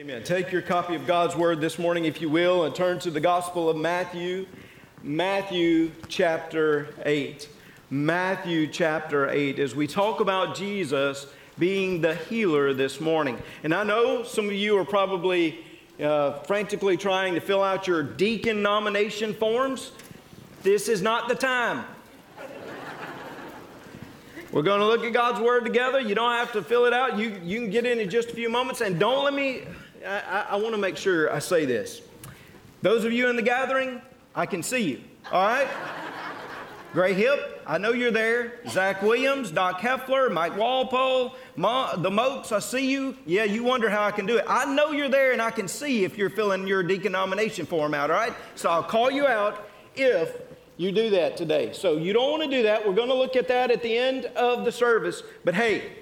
Amen. Take your copy of God's Word this morning, if you will, and turn to the Gospel of Matthew, Matthew chapter 8. Matthew chapter 8, as we talk about Jesus being the healer this morning. And I know some of you are probably uh, frantically trying to fill out your deacon nomination forms. This is not the time. We're going to look at God's Word together. You don't have to fill it out. You, you can get in in just a few moments. And don't let me I, I want to make sure I say this. Those of you in the gathering, I can see you. All right? Gray Hip, I know you're there. Zach Williams, Doc Heffler, Mike Walpole, Ma, the Mokes, I see you. Yeah, you wonder how I can do it. I know you're there and I can see if you're filling your deacon nomination form out, all right? So I'll call you out if you do that today. So you don't want to do that. We're going to look at that at the end of the service. But hey,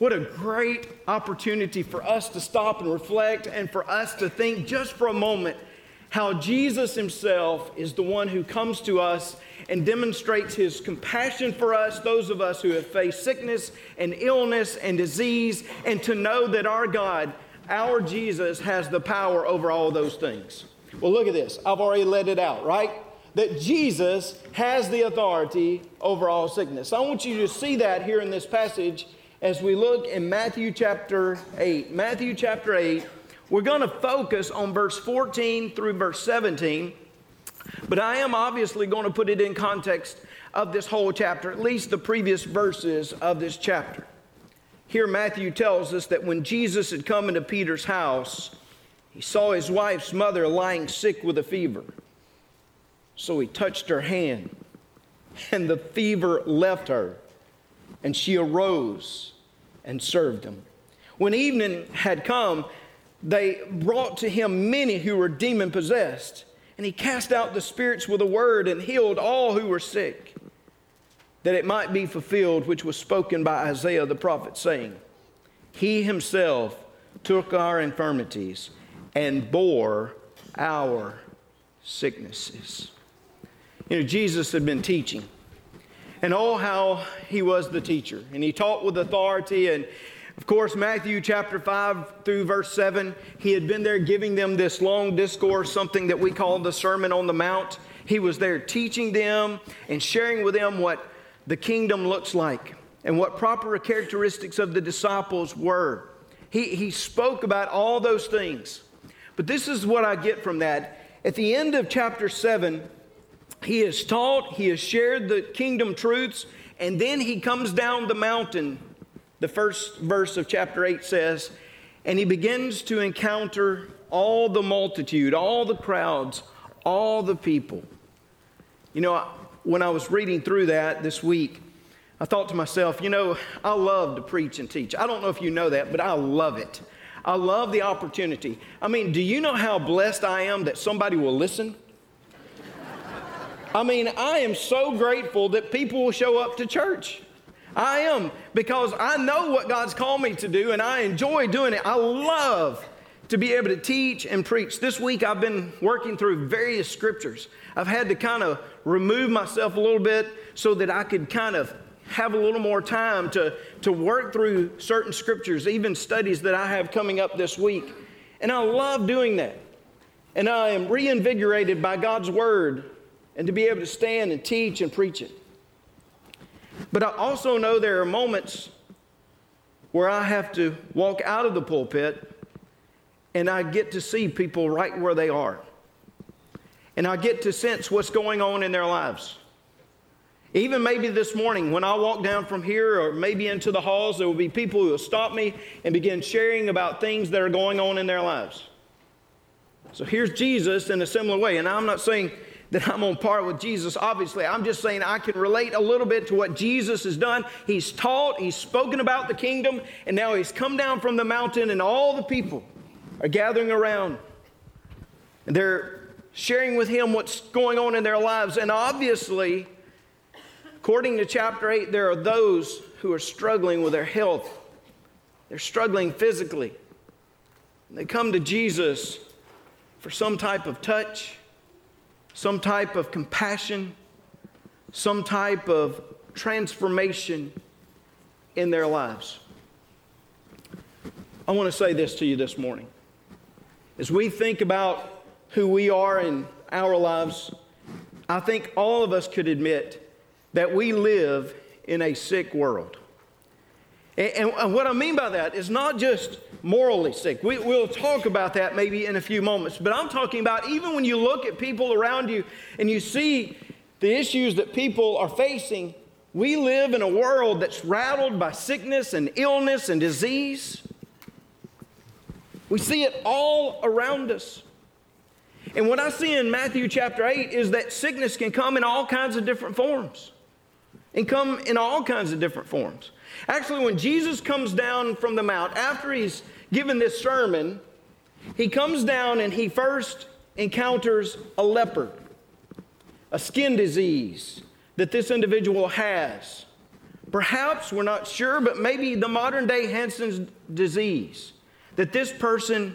what a great opportunity for us to stop and reflect and for us to think just for a moment how Jesus himself is the one who comes to us and demonstrates his compassion for us, those of us who have faced sickness and illness and disease, and to know that our God, our Jesus, has the power over all those things. Well, look at this. I've already let it out, right? That Jesus has the authority over all sickness. I want you to see that here in this passage as we look in Matthew chapter 8. Matthew chapter 8, we're going to focus on verse 14 through verse 17, but I am obviously going to put it in context of this whole chapter, at least the previous verses of this chapter. Here, Matthew tells us that when Jesus had come into Peter's house, he saw his wife's mother lying sick with a fever. So he touched her hand, and the fever left her and she arose and served him. When evening had come, they brought to him many who were demon possessed, and he cast out the spirits with a word and healed all who were sick, that it might be fulfilled which was spoken by Isaiah the prophet, saying, He himself took our infirmities and bore our sicknesses. You know, Jesus had been teaching and oh, how he was the teacher. And he taught with authority. And of course, Matthew chapter 5 through verse 7, he had been there giving them this long discourse, something that we call the Sermon on the Mount. He was there teaching them and sharing with them what the kingdom looks like and what proper characteristics of the disciples were. He, he spoke about all those things. But this is what I get from that. At the end of chapter 7, he has taught, he has shared the kingdom truths, and then he comes down the mountain. The first verse of chapter 8 says, and he begins to encounter all the multitude, all the crowds, all the people. You know, when I was reading through that this week, I thought to myself, you know, I love to preach and teach. I don't know if you know that, but I love it. I love the opportunity. I mean, do you know how blessed I am that somebody will listen? I mean, I am so grateful that people will show up to church. I am because I know what God's called me to do and I enjoy doing it. I love to be able to teach and preach. This week I've been working through various scriptures. I've had to kind of remove myself a little bit so that I could kind of have a little more time to, to work through certain scriptures, even studies that I have coming up this week. And I love doing that. And I am reinvigorated by God's word and to be able to stand and teach and preach it. But I also know there are moments where I have to walk out of the pulpit and I get to see people right where they are. And I get to sense what's going on in their lives. Even maybe this morning, when I walk down from here or maybe into the halls, there will be people who will stop me and begin sharing about things that are going on in their lives. So here's Jesus in a similar way. And I'm not saying that I'm on par with Jesus. Obviously, I'm just saying I can relate a little bit to what Jesus has done. He's taught, he's spoken about the kingdom, and now he's come down from the mountain, and all the people are gathering around. And they're sharing with him what's going on in their lives. And obviously, according to chapter 8, there are those who are struggling with their health, they're struggling physically. And they come to Jesus for some type of touch some type of compassion, some type of transformation in their lives. I want to say this to you this morning. As we think about who we are in our lives, I think all of us could admit that we live in a sick world. And, and, what I mean by that is not just morally sick. We, we'll talk about that maybe in a few moments. But I'm talking about even when you look at people around you and you see the issues that people are facing, we live in a world that's rattled by sickness and illness and disease. We see it all around us. And what I see in Matthew chapter 8 is that sickness can come in all kinds of different forms and come in all kinds of different forms. Actually, when Jesus comes down from the mount, after he's given this sermon, he comes down and he first encounters a leper, a skin disease that this individual has. Perhaps, we're not sure, but maybe the modern day Hansen's disease that this person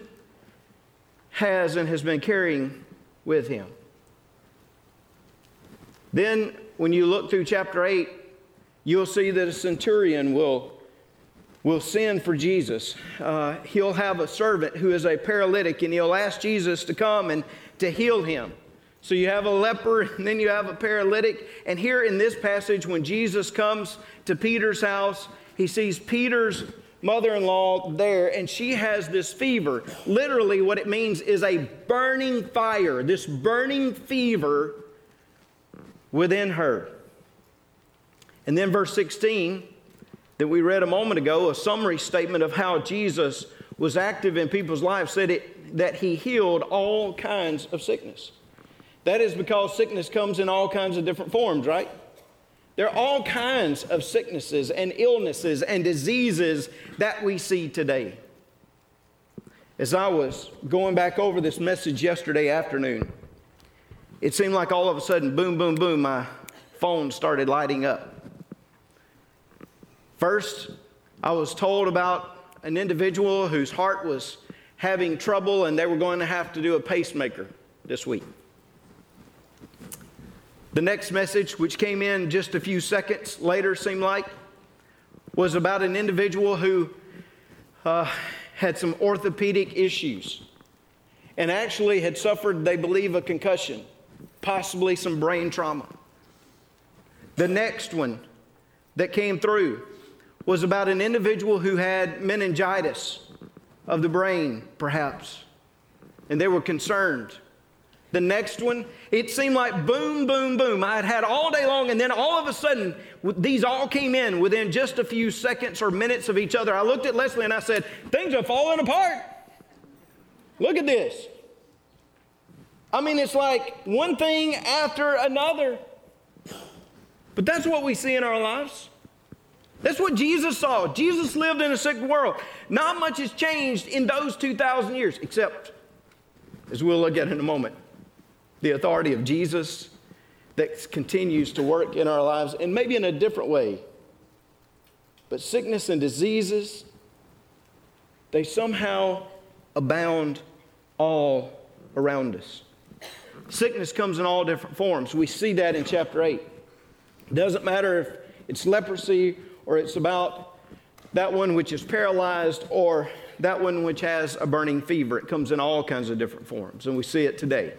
has and has been carrying with him. Then, when you look through chapter 8, you'll see that a centurion will, will send for Jesus. Uh, he'll have a servant who is a paralytic, and he'll ask Jesus to come and to heal him. So you have a leper, and then you have a paralytic. And here in this passage, when Jesus comes to Peter's house, he sees Peter's mother in law there, and she has this fever. Literally, what it means is a burning fire, this burning fever within her. And then, verse 16, that we read a moment ago, a summary statement of how Jesus was active in people's lives, said it, that he healed all kinds of sickness. That is because sickness comes in all kinds of different forms, right? There are all kinds of sicknesses and illnesses and diseases that we see today. As I was going back over this message yesterday afternoon, it seemed like all of a sudden, boom, boom, boom, my phone started lighting up. First, I was told about an individual whose heart was having trouble and they were going to have to do a pacemaker this week. The next message, which came in just a few seconds later, seemed like, was about an individual who uh, had some orthopedic issues and actually had suffered, they believe, a concussion, possibly some brain trauma. The next one that came through was about an individual who had meningitis of the brain, perhaps, and they were concerned the next one, it seemed like boom, boom, boom. I had had all day long, and then all of a sudden, these all came in within just a few seconds or minutes of each other. I looked at Leslie and I said, Things are falling apart. Look at this. I mean, it's like one thing after another. But that's what we see in our lives. That's what Jesus saw. Jesus lived in a sick world. Not much has changed in those 2,000 years, except, as we'll look at in a moment, the authority of Jesus that continues to work in our lives and maybe in a different way. But sickness and diseases, they somehow abound all around us. Sickness comes in all different forms. We see that in chapter 8. It doesn't matter if it's leprosy or it's about that one which is paralyzed or that one which has a burning fever. It comes in all kinds of different forms, and we see it today.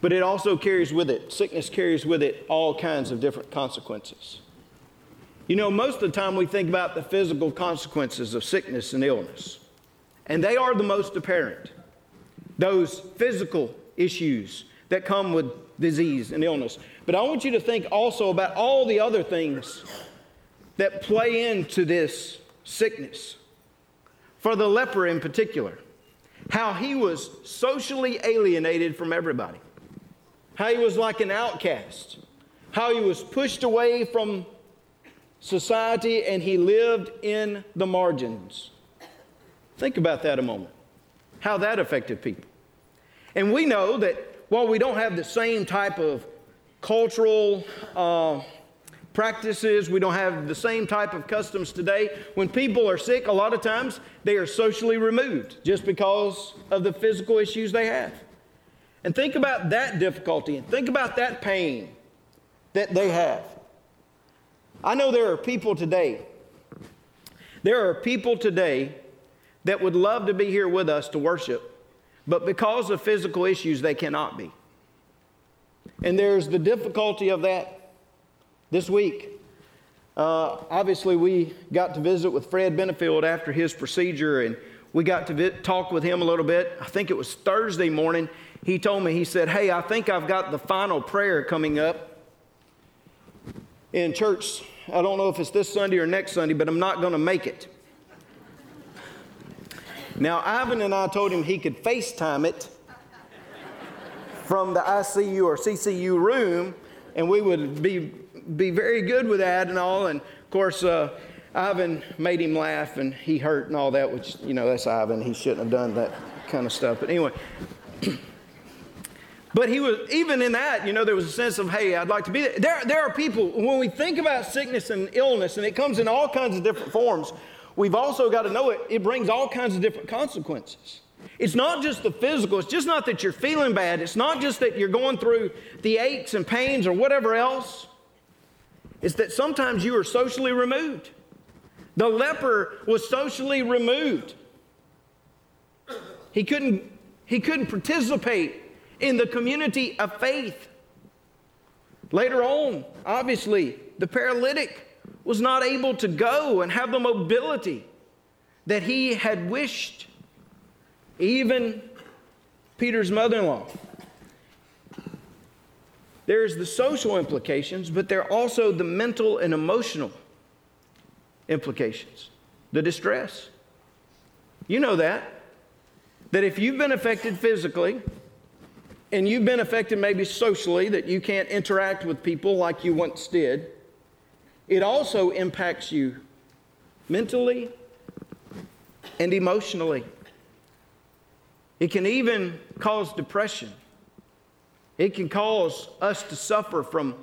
But it also carries with it, sickness carries with it all kinds of different consequences. You know, most of the time we think about the physical consequences of sickness and illness, and they are the most apparent. Those physical issues that come with disease and illness. But I want you to think also about all the other things that play into this sickness. For the leper in particular, how he was socially alienated from everybody how he was like an outcast, how he was pushed away from society and he lived in the margins. Think about that a moment, how that affected people. And we know that while we don't have the same type of cultural uh, practices, we don't have the same type of customs today. When people are sick, a lot of times they are socially removed just because of the physical issues they have. And think about that difficulty and think about that pain that they have. I know there are people today, there are people today that would love to be here with us to worship, but because of physical issues, they cannot be. And there's the difficulty of that this week. Uh, obviously, we got to visit with Fred Benefield after his procedure, and we got to vi- talk with him a little bit. I think it was Thursday morning. He told me, he said, Hey, I think I've got the final prayer coming up in church. I don't know if it's this Sunday or next Sunday, but I'm not going to make it. Now, Ivan and I told him he could FaceTime it from the ICU or CCU room, and we would be, be very good with that and all. And of course, uh, Ivan made him laugh and he hurt and all that, which, you know, that's Ivan. He shouldn't have done that kind of stuff. But anyway, but he was, even in that, you know, there was a sense of, hey, I'd like to be there. There, there are people, when we think about sickness and illness, and it comes in all kinds of different forms, we've also got to know it, it brings all kinds of different consequences. It's not just the physical, it's just not that you're feeling bad, it's not just that you're going through the aches and pains or whatever else. It's that sometimes you are socially removed. The leper was socially removed. He couldn't, he couldn't participate in the community of faith. Later on, obviously, the paralytic was not able to go and have the mobility that he had wished. Even Peter's mother in law. There's the social implications, but there are also the mental and emotional implications, the distress. You know that. That if you've been affected physically, and you've been affected maybe socially, that you can't interact with people like you once did, it also impacts you mentally and emotionally. It can even cause depression. It can cause us to suffer from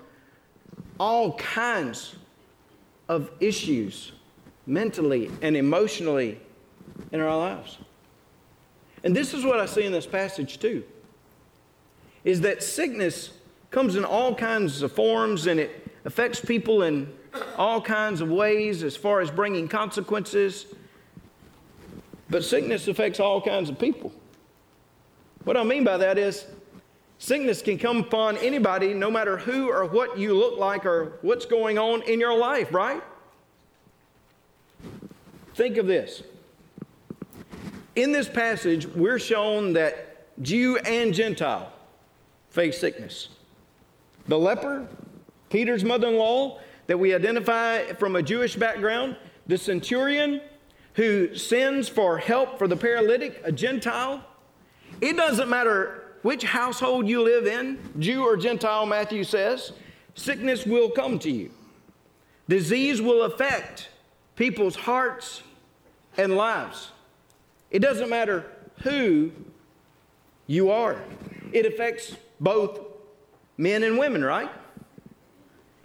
all kinds of issues mentally and emotionally in our lives. And this is what I see in this passage too. Is that sickness comes in all kinds of forms and it affects people in all kinds of ways as far as bringing consequences. But sickness affects all kinds of people. What I mean by that is sickness can come upon anybody, no matter who or what you look like or what's going on in your life, right? Think of this. In this passage, we're shown that Jew and Gentile face sickness. The leper, Peter's mother in law, that we identify from a Jewish background, the centurion who sends for help for the paralytic, a Gentile. It doesn't matter which household you live in, Jew or Gentile, Matthew says, sickness will come to you. Disease will affect people's hearts and lives. It doesn't matter who you are, it affects both men and women, right?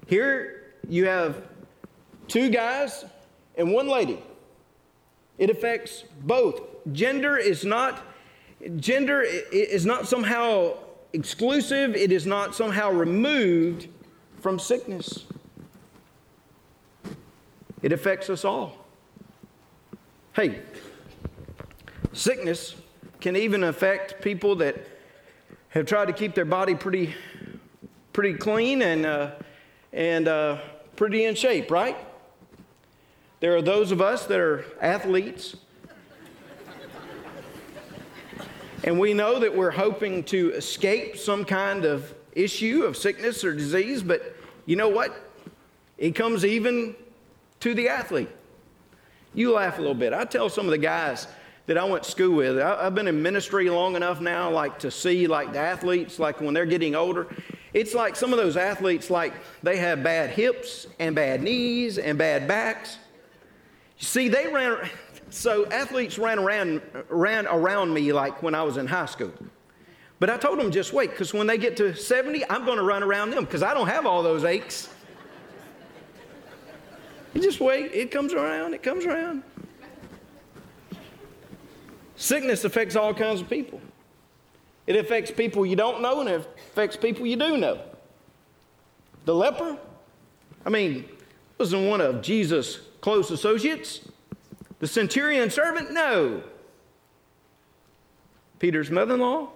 Here you have two guys and one lady. It affects both. Gender is not gender is not somehow exclusive, it is not somehow removed from sickness. It affects us all. Hey, sickness can even affect people that have tried to keep their body pretty, pretty clean and, uh, and uh, pretty in shape, right? There are those of us that are athletes. And we know that we're hoping to escape some kind of issue of sickness or disease, but you know what? It comes even to the athlete. You laugh a little bit. I tell some of the guys that I went to school with, I, have been in ministry long enough now, like to see like the athletes, like when they're getting older. It's like some of those athletes, like they have bad hips and bad knees and bad backs. You see, they ran, so athletes ran around, ran around me like when I was in high school. But I told them just wait, because when they get to 70, I'm going to run around them because I don't have all those aches. You just wait. It comes around. It comes around. Sickness affects all kinds of people. It affects people you don't know and it affects people you do know. The leper, I mean, wasn't one of Jesus' close associates. The centurion servant? No. Peter's mother in law?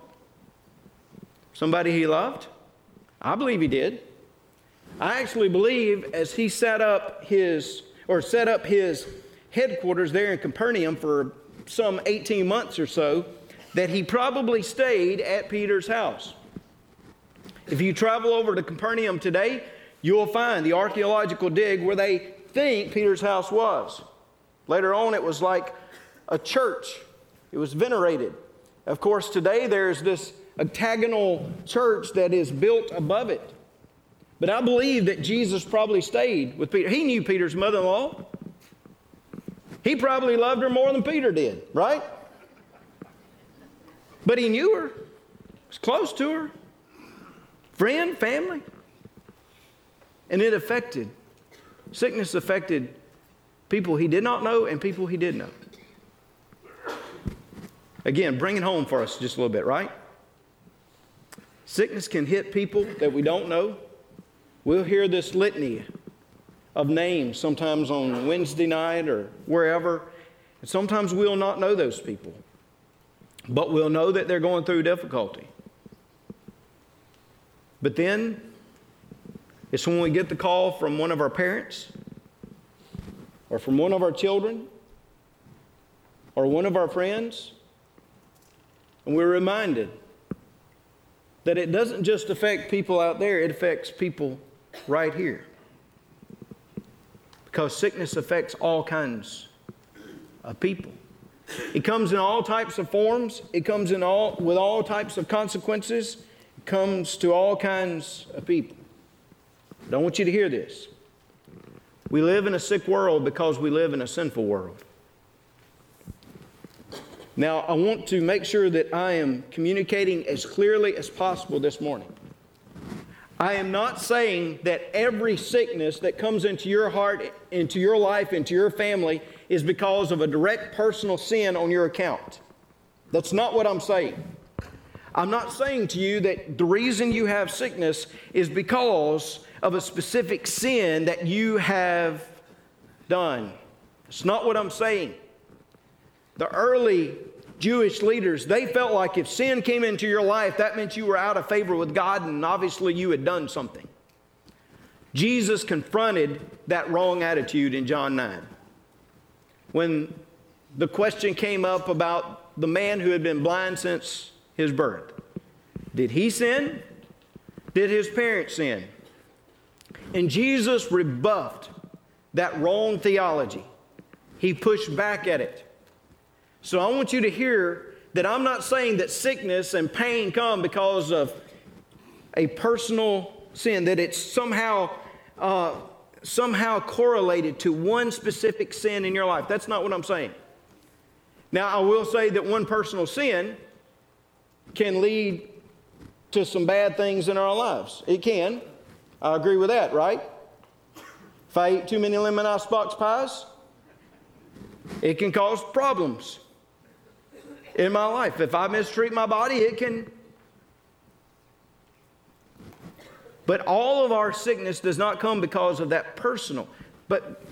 Somebody he loved? I believe he did. I actually believe as he set up his or set up his headquarters there in Capernaum for some 18 months or so that he probably stayed at Peter's house. If you travel over to Capernaum today, you'll find the archaeological dig where they think Peter's house was. Later on, it was like a church, it was venerated. Of course, today there's this octagonal church that is built above it. But I believe that Jesus probably stayed with Peter. He knew Peter's mother in law. He probably loved her more than Peter did, right? But he knew her, was close to her, friend, family. And it affected, sickness affected people he did not know and people he did know. Again, bring it home for us just a little bit, right? Sickness can hit people that we don't know. We'll hear this litany of names sometimes on Wednesday night or wherever. And sometimes we'll not know those people, but we'll know that they're going through difficulty. But then it's when we get the call from one of our parents or from one of our children or one of our friends, and we're reminded that it doesn't just affect people out there, it affects people right here. Because sickness affects all kinds of people. It comes in all types of forms, it comes in all with all types of consequences, it comes to all kinds of people. I don't want you to hear this. We live in a sick world because we live in a sinful world. Now, I want to make sure that I am communicating as clearly as possible this morning. I am not saying that every sickness that comes into your heart, into your life, into your family is because of a direct personal sin on your account. That's not what I'm saying. I'm not saying to you that the reason you have sickness is because of a specific sin that you have done. It's not what I'm saying. The early Jewish leaders, they felt like if sin came into your life, that meant you were out of favor with God and obviously you had done something. Jesus confronted that wrong attitude in John 9. When the question came up about the man who had been blind since his birth Did he sin? Did his parents sin? And Jesus rebuffed that wrong theology. He pushed back at it. So I want you to hear that I'm not saying that sickness and pain come because of a personal sin, that it's somehow, uh, somehow correlated to one specific sin in your life. That's not what I'm saying. Now, I will say that one personal sin can lead to some bad things in our lives. It can. I agree with that, right? If I eat too many lemon ice box pies, it can cause problems in my life. If I mistreat my body, it can. But all of our sickness does not come because of that personal. But,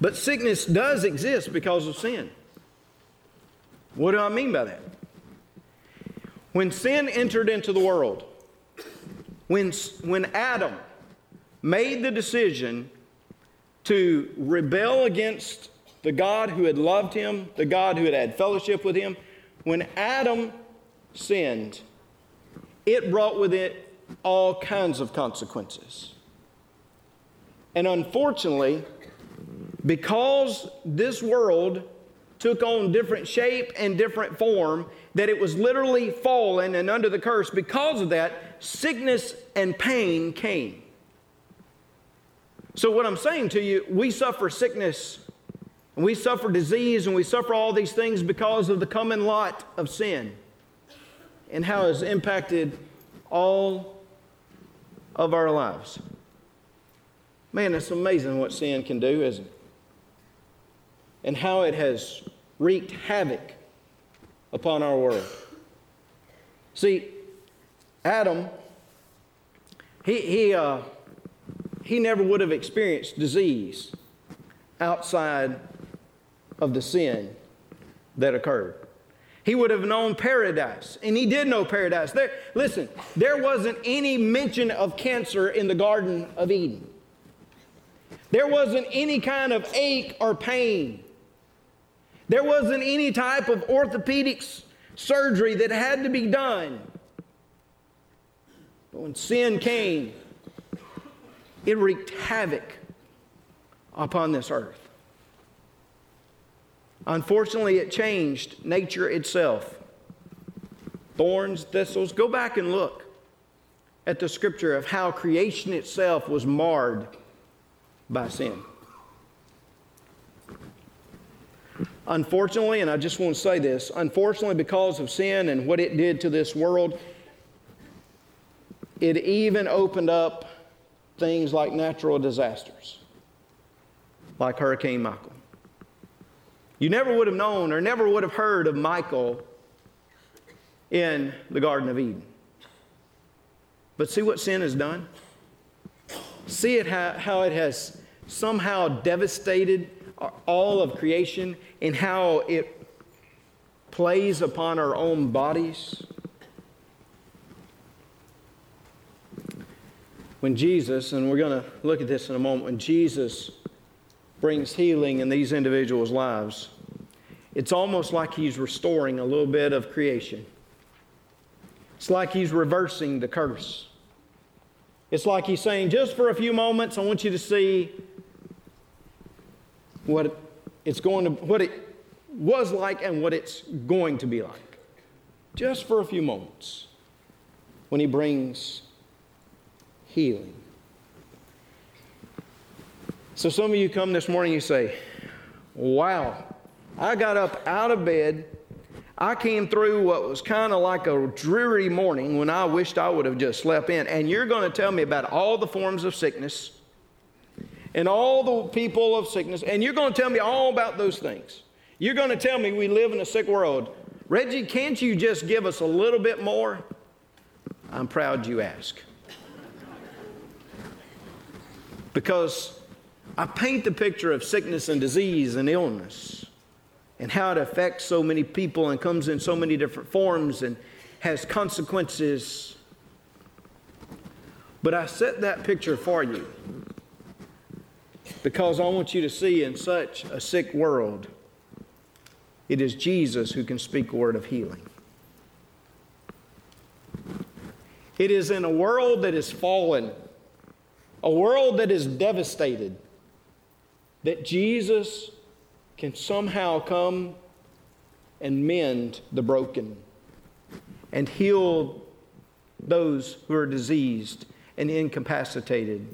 but sickness does exist because of sin. What do I mean by that? When sin entered into the world, when, when Adam made the decision to rebel against the God who had loved him, the God who had had fellowship with him, when Adam sinned, it brought with it all kinds of consequences. And unfortunately, because this world took on different shape and different form, that it was literally fallen and under the curse, because of that, sickness and pain came. So, what I'm saying to you, we suffer sickness and we suffer disease and we suffer all these things because of the common lot of sin and how it has impacted all of our lives. Man, it's amazing what sin can do, isn't it? And how it has wreaked havoc upon our world. See, Adam, he, he, uh, he never would have experienced disease outside of the sin that occurred. He would have known paradise, and he did know paradise. There, listen, there wasn't any mention of cancer in the Garden of Eden. There wasn't any kind of ache or pain. There wasn't any type of orthopedic surgery that had to be done. But when sin came, it wreaked havoc upon this earth. Unfortunately, it changed nature itself. Thorns, thistles. Go back and look at the scripture of how creation itself was marred by sin. Unfortunately, and I just want to say this unfortunately, because of sin and what it did to this world, it even opened up things like natural disasters, like Hurricane Michael. You never would have known or never would have heard of Michael in the Garden of Eden. But see what sin has done? See it how, how it has somehow devastated all of creation and how it plays upon our own bodies. When Jesus, and we're going to look at this in a moment, when Jesus brings healing in these individuals' lives, it's almost like he's restoring a little bit of creation. It's like he's reversing the curse. It's like he's saying, just for a few moments, I want you to see what it's going to, what it was like and what it's going to be like. Just for a few moments when he brings healing. So some of you come this morning, you say, Wow, I got up out of bed. I came through what was kind of like a dreary morning when I wished I would have just slept in. And you're going to tell me about all the forms of sickness and all the people of sickness, and you're going to tell me all about those things. You're going to tell me we live in a sick world. Reggie, can't you just give us a little bit more? I'm proud you ask. Because I paint the picture of sickness and disease and illness and how it affects so many people and comes in so many different forms and has consequences. But I set that picture for you because I want you to see in such a sick world, it is Jesus who can speak a word of healing. It is in a world that is fallen, a world that is devastated that Jesus can somehow come and mend the broken and heal those who are diseased and incapacitated.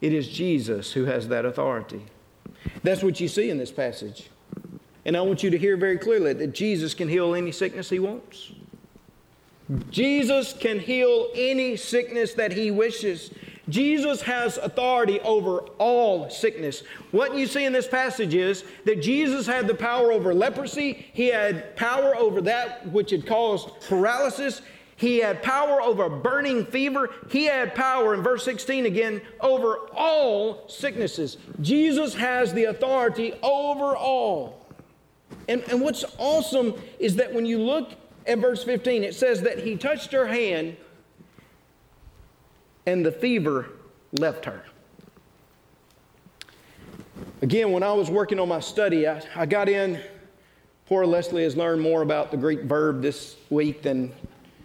It is Jesus who has that authority. That's what you see in this passage. And I want you to hear very clearly that Jesus can heal any sickness he wants. Jesus can heal any sickness that he wishes. Jesus has authority over all sickness. What you see in this passage is that Jesus had the power over leprosy, he had power over that which had caused paralysis. He had power over burning fever. He had power, in verse 16 again, over all sicknesses. Jesus has the authority over all. And, and what's awesome is that when you look at verse 15, it says that he touched her hand and the fever left her. Again, when I was working on my study, I, I got in. Poor Leslie has learned more about the Greek verb this week than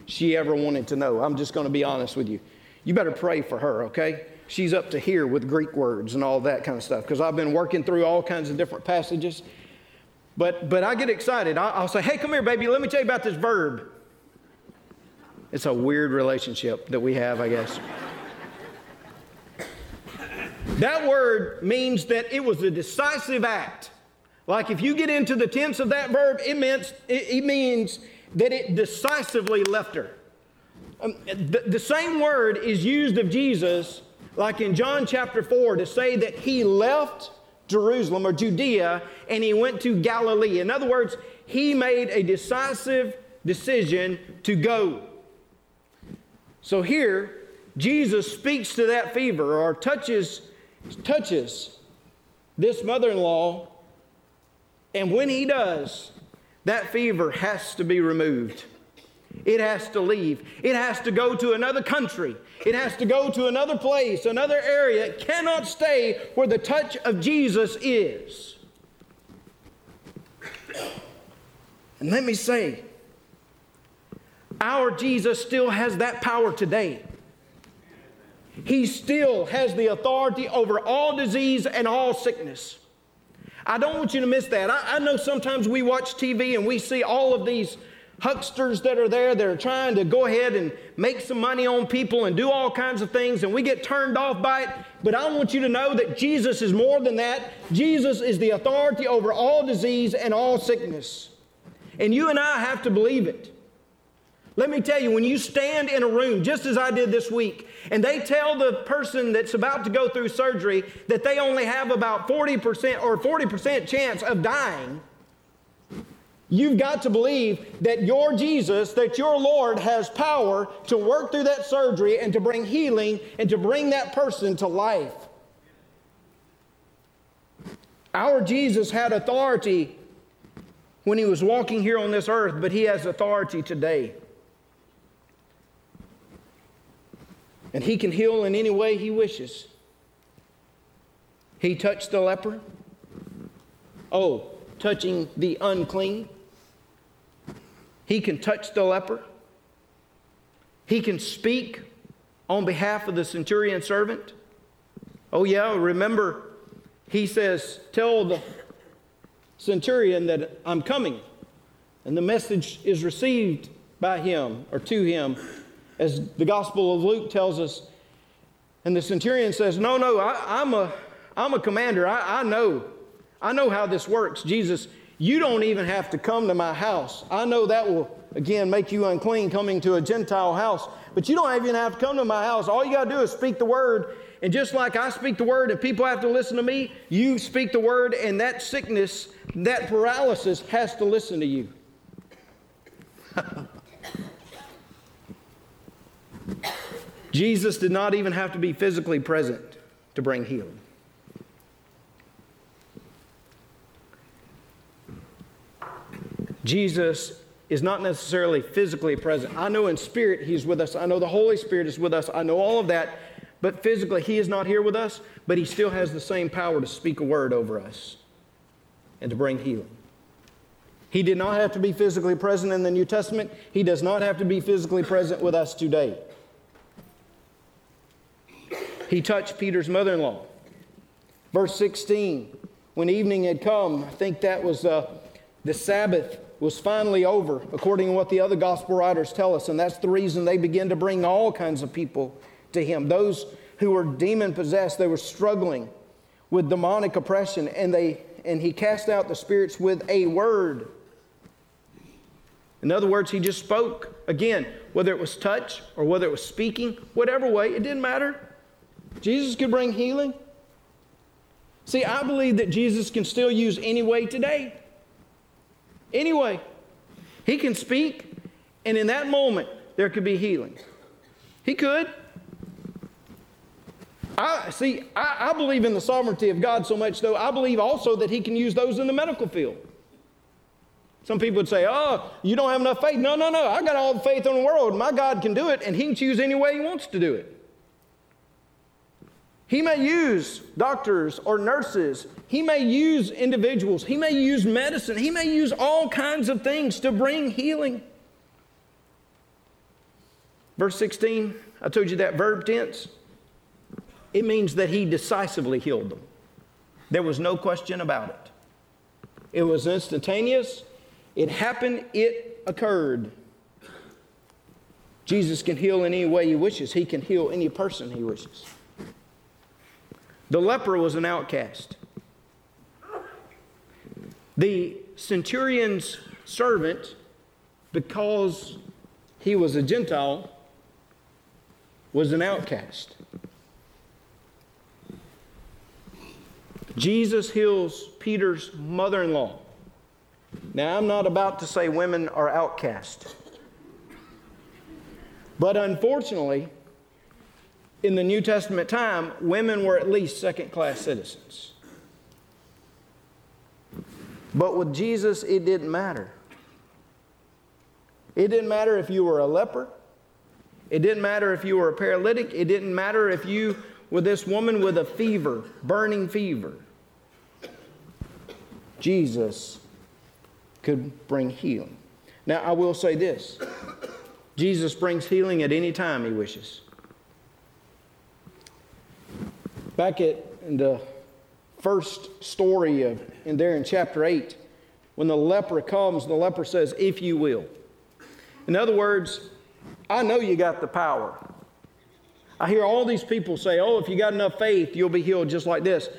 she ever wanted to know. I'm just going to be honest with you. You better pray for her, okay? She's up to here with Greek words and all that kind of stuff because I've been working through all kinds of different passages. But, but I get excited. I, I'll say, hey, come here, baby, let me tell you about this verb. It's a weird relationship that we have, I guess. That word means that it was a decisive act. Like if you get into the tense of that verb, it means, it, means that it decisively left her. Um, the, the same word is used of Jesus, like in John chapter 4, to say that he left Jerusalem or Judea and he went to Galilee. In other words, he made a decisive decision to go. So here, Jesus speaks to that fever or touches touches this mother in law, and when he does, that fever has to be removed. It has to leave. It has to go to another country. It has to go to another place, another area. It cannot stay where the touch of Jesus is. And let me say, our Jesus still has that power today. He still has the authority over all disease and all sickness. I don't want you to miss that. I, I, know sometimes we watch TV and we see all of these hucksters that are there that are trying to go ahead and make some money on people and do all kinds of things, and we get turned off by it. But I want you to know that Jesus is more than that. Jesus is the authority over all disease and all sickness. And you and I have to believe it. Let me tell you, when you stand in a room, just as I did this week, and they tell the person that's about to go through surgery that they only have about 40% or 40% chance of dying, you've got to believe that your Jesus, that your Lord has power to work through that surgery and to bring healing and to bring that person to life. Our Jesus had authority when he was walking here on this earth, but he has authority today. And he can heal in any way he wishes. He touched the leper. Oh, touching the unclean. He can touch the leper. He can speak on behalf of the centurion servant. Oh, yeah, remember, he says, Tell the centurion that I'm coming. And the message is received by him or to him as the Gospel of Luke tells us. And the centurion says, No, no, I, am a, I'm a commander. I, I know. I know how this works. Jesus, you don't even have to come to my house. I know that will, again, make you unclean coming to a Gentile house. But you don't even have to come to my house. All you got to do is speak the word. And just like I speak the word and people have to listen to me, you speak the word, and that sickness, that paralysis has to listen to you. Jesus did not even have to be physically present to bring healing. Jesus is not necessarily physically present. I know in spirit he's with us. I know the Holy Spirit is with us. I know all of that. But physically he is not here with us, but he still has the same power to speak a word over us and to bring healing. He did not have to be physically present in the New Testament. He does not have to be physically present with us today. He touched Peter's mother in law. Verse 16, when evening had come, I think that was uh, the Sabbath was finally over, according to what the other gospel writers tell us. And that's the reason they begin to bring all kinds of people to him. Those who were demon possessed, they were struggling with demonic oppression, and, they, and he cast out the spirits with a word. In other words, he just spoke. Again, whether it was touch or whether it was speaking, whatever way, it didn't matter. Jesus could bring healing. See, I believe that Jesus can still use any way today. Anyway, he can speak, and in that moment, there could be healing. He could. I see, I, I, believe in the sovereignty of God so much, though, I believe also that He can use those in the medical field. Some people would say, Oh, you don't have enough faith. No, no, no. I got all the faith in the world. My God can do it, and He can choose any way He wants to do it. He may use doctors or nurses. He may use individuals. He may use medicine. He may use all kinds of things to bring healing. Verse 16, I told you that verb tense. It means that he decisively healed them. There was no question about it. It was instantaneous. It happened. It occurred. Jesus can heal in any way he wishes, he can heal any person he wishes. The leper was an outcast. The centurion's servant, because he was a Gentile, was an outcast. Jesus heals Peter's mother in law. Now, I'm not about to say women are outcast. But unfortunately, in the New Testament time, women were at least second class citizens. But with Jesus, it didn't matter. It didn't matter if you were a leper. It didn't matter if you were a paralytic. It didn't matter if you were this woman with a fever, burning fever. Jesus could bring healing. Now, I will say this Jesus brings healing at any time he wishes. Back at in the first story of in there in chapter 8, when the leper comes, the leper says, If you will. In other words, I know you got the power. I hear all these people say, Oh, if you got enough faith, you'll be healed just like this.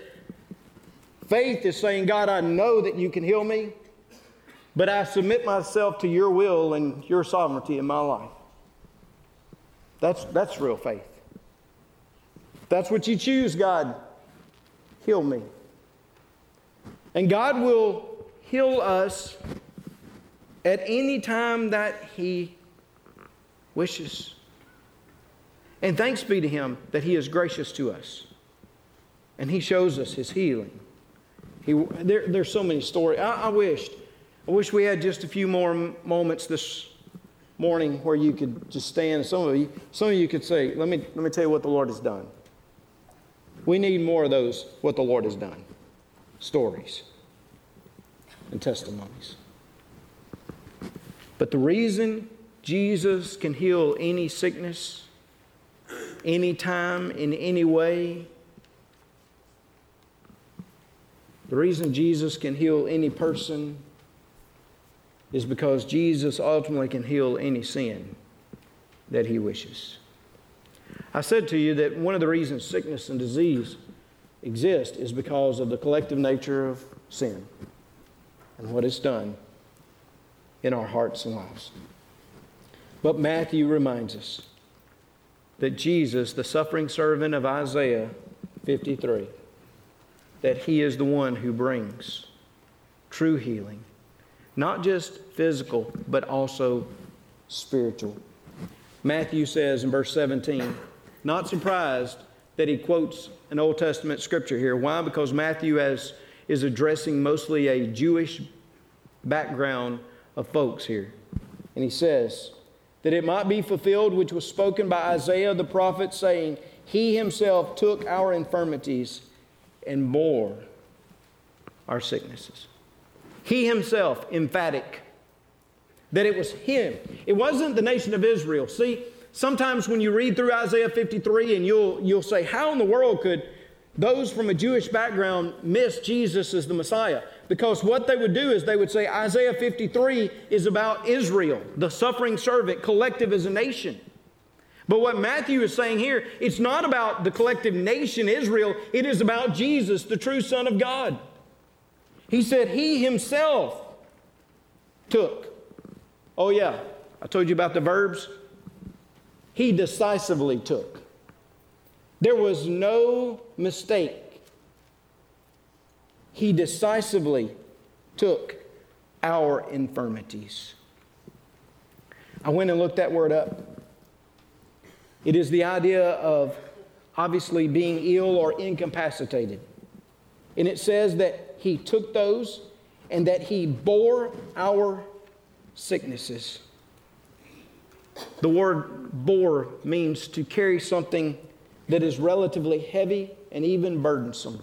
Faith is saying, God, I know that you can heal me, but I submit myself to your will and your sovereignty in my life. That's, that's real faith. That's what you choose, God. Heal me. And God will heal us at any time that He wishes. And thanks be to Him that He is gracious to us. And He shows us His healing. He, there, there's so many stories. I, I wished, I wish we had just a few more moments this morning where you could just stand. Some of you, some of you could say, let me, let me tell you what the Lord has done. We need more of those, what the Lord has done. Stories and testimonies. But the reason Jesus can heal any sickness, any time, in any way, the reason Jesus can heal any person is because Jesus ultimately can heal any sin that he wishes. I said to you that one of the reasons sickness and disease exist is because of the collective nature of sin and what it's done in our hearts and lives. But Matthew reminds us that Jesus, the suffering servant of Isaiah 53, that he is the one who brings true healing, not just physical, but also spiritual. Matthew says in verse 17, not surprised that he quotes an Old Testament scripture here. Why? Because Matthew has is addressing mostly a Jewish background of folks here. And he says, that it might be fulfilled which was spoken by Isaiah the prophet, saying, He himself took our infirmities and bore our sicknesses. He himself, emphatic, that it was him. It wasn't the nation of Israel. See, sometimes when you read through Isaiah 53 and you'll, you'll say, How in the world could those from a Jewish background miss Jesus as the Messiah. Because what they would do is they would say Isaiah 53 is about Israel, the suffering servant, collective as a nation. But what Matthew is saying here, it's not about the collective nation Israel, it is about Jesus, the true Son of God. He said he himself took. Oh, yeah, I told you about the verbs. He decisively took. There was no mistake. He decisively took our infirmities. I went and looked that word up. It is the idea of obviously being ill or incapacitated. And it says that he took those and that he bore our sicknesses. The word bore means to carry something that is relatively heavy and even burdensome,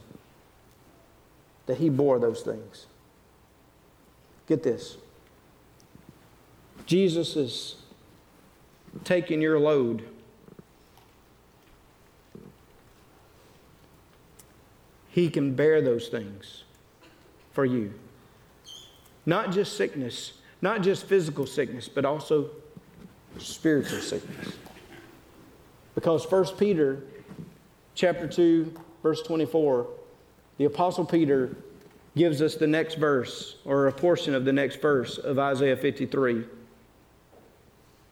that he bore those things. Get this Jesus is taking your load. He can bear those things for you. Not just sickness, not just physical sickness, but also spiritual sickness. Because 1 Peter chapter 2, verse 24, the Apostle Peter gives us the next verse, or a portion of the next verse of Isaiah 53.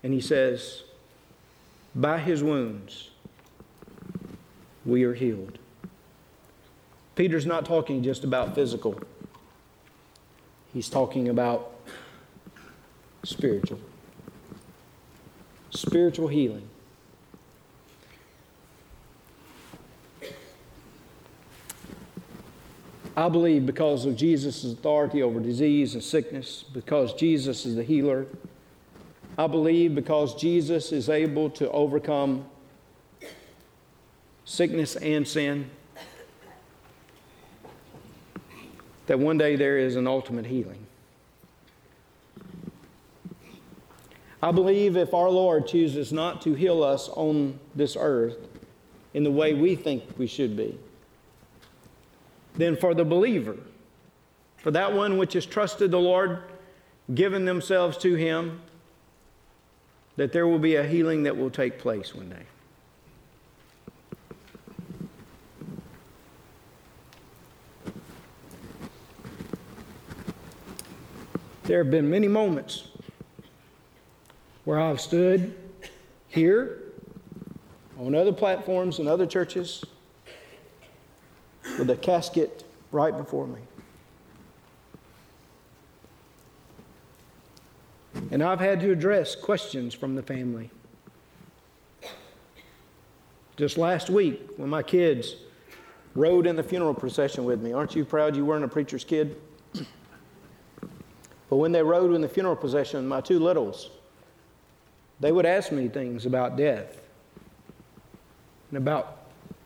And he says, By his wounds we are healed. Peter's not talking just about physical, he's talking about spiritual. Spiritual healing. I believe because of Jesus' authority over disease and sickness, because Jesus is the healer. I believe because Jesus is able to overcome sickness and sin, that one day there is an ultimate healing. I believe if our Lord chooses not to heal us on this earth in the way we think we should be, then for the believer, for that one which has trusted the Lord, given themselves to Him, that there will be a healing that will take place one day. There have been many moments where I've stood here, on other platforms and other churches, with a casket right before me. And I've had to address questions from the family. Just last week, when my kids rode in the funeral procession with me, aren't you proud you weren't a preacher's kid? But when they rode in the funeral procession, my two littles, they would ask me things about death and about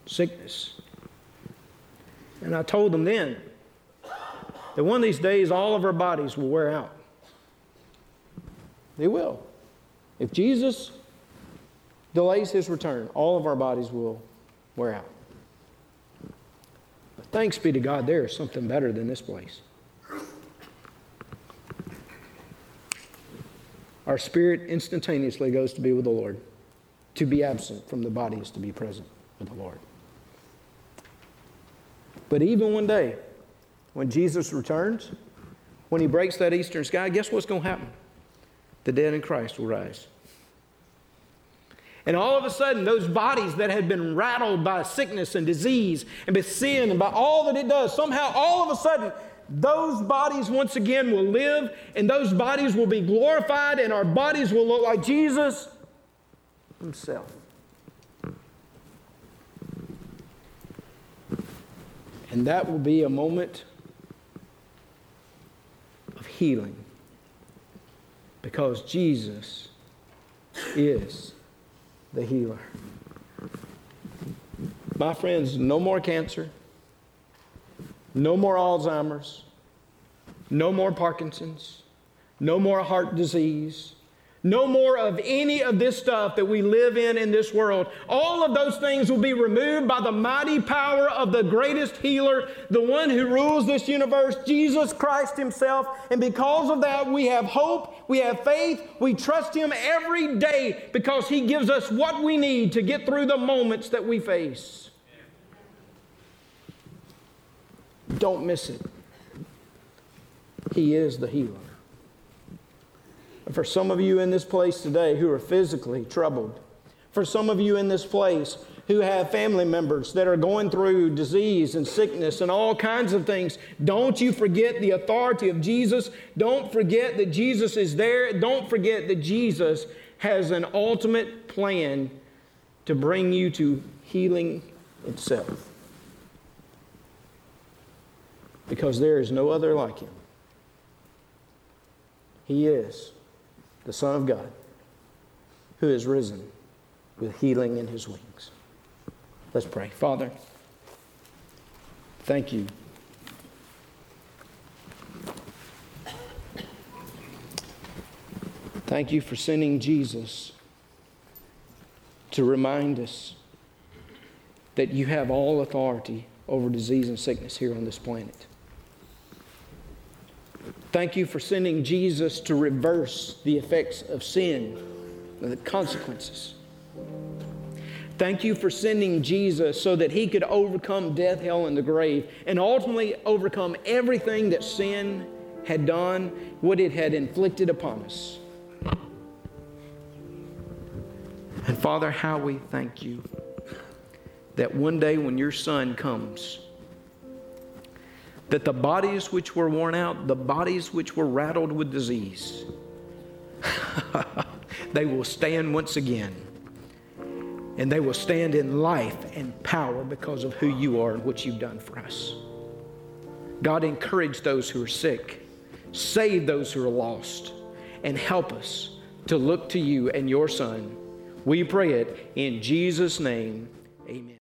sickness. And I told them then that one of these days all of our bodies will wear out. They will. If Jesus delays his return, all of our bodies will wear out. But thanks be to God, there is something better than this place. Our spirit instantaneously goes to be with the Lord. To be absent from the body is to be present with the Lord. But even one day, when Jesus returns, when he breaks that eastern sky, guess what's going to happen? The dead in Christ will rise. And all of a sudden, those bodies that had been rattled by sickness and disease and by sin and by all that it does, somehow, all of a sudden, those bodies once again will live and those bodies will be glorified and our bodies will look like Jesus Himself. And that will be a moment of healing because Jesus is the healer. My friends, no more cancer. No more Alzheimer's. No more Parkinson's. No more heart disease. No more of any of this stuff that we live in in this world. All of those things will be removed by the mighty power of the greatest healer, the one who rules this universe, Jesus Christ Himself. And because of that, we have hope, we have faith, we trust Him every day because He gives us what we need to get through the moments that we face. Don't miss it. He is the healer. For some of you in this place today who are physically troubled, for some of you in this place who have family members that are going through disease and sickness and all kinds of things, don't you forget the authority of Jesus. Don't forget that Jesus is there. Don't forget that Jesus has an ultimate plan to bring you to healing itself because there is no other like him. He is the Son of God who is risen with healing in his wings. Let's pray. Father, thank you. Thank you for sending Jesus to remind us that you have all authority over disease and sickness here on this planet. Thank you for sending Jesus to reverse the effects of sin the consequences. Thank you for sending Jesus so that he could overcome death, hell, and the grave, and ultimately overcome everything that sin had done, what it had inflicted upon us. And Father, how we thank you that one day when your Son comes, that the bodies which were worn out, the bodies which were rattled with disease, they will stand once again. And they will stand in life and power because of who you are and what you've done for us. God, encourage those who are sick, save those who are lost, and help us to look to you and your Son. We pray it in Jesus' name. Amen.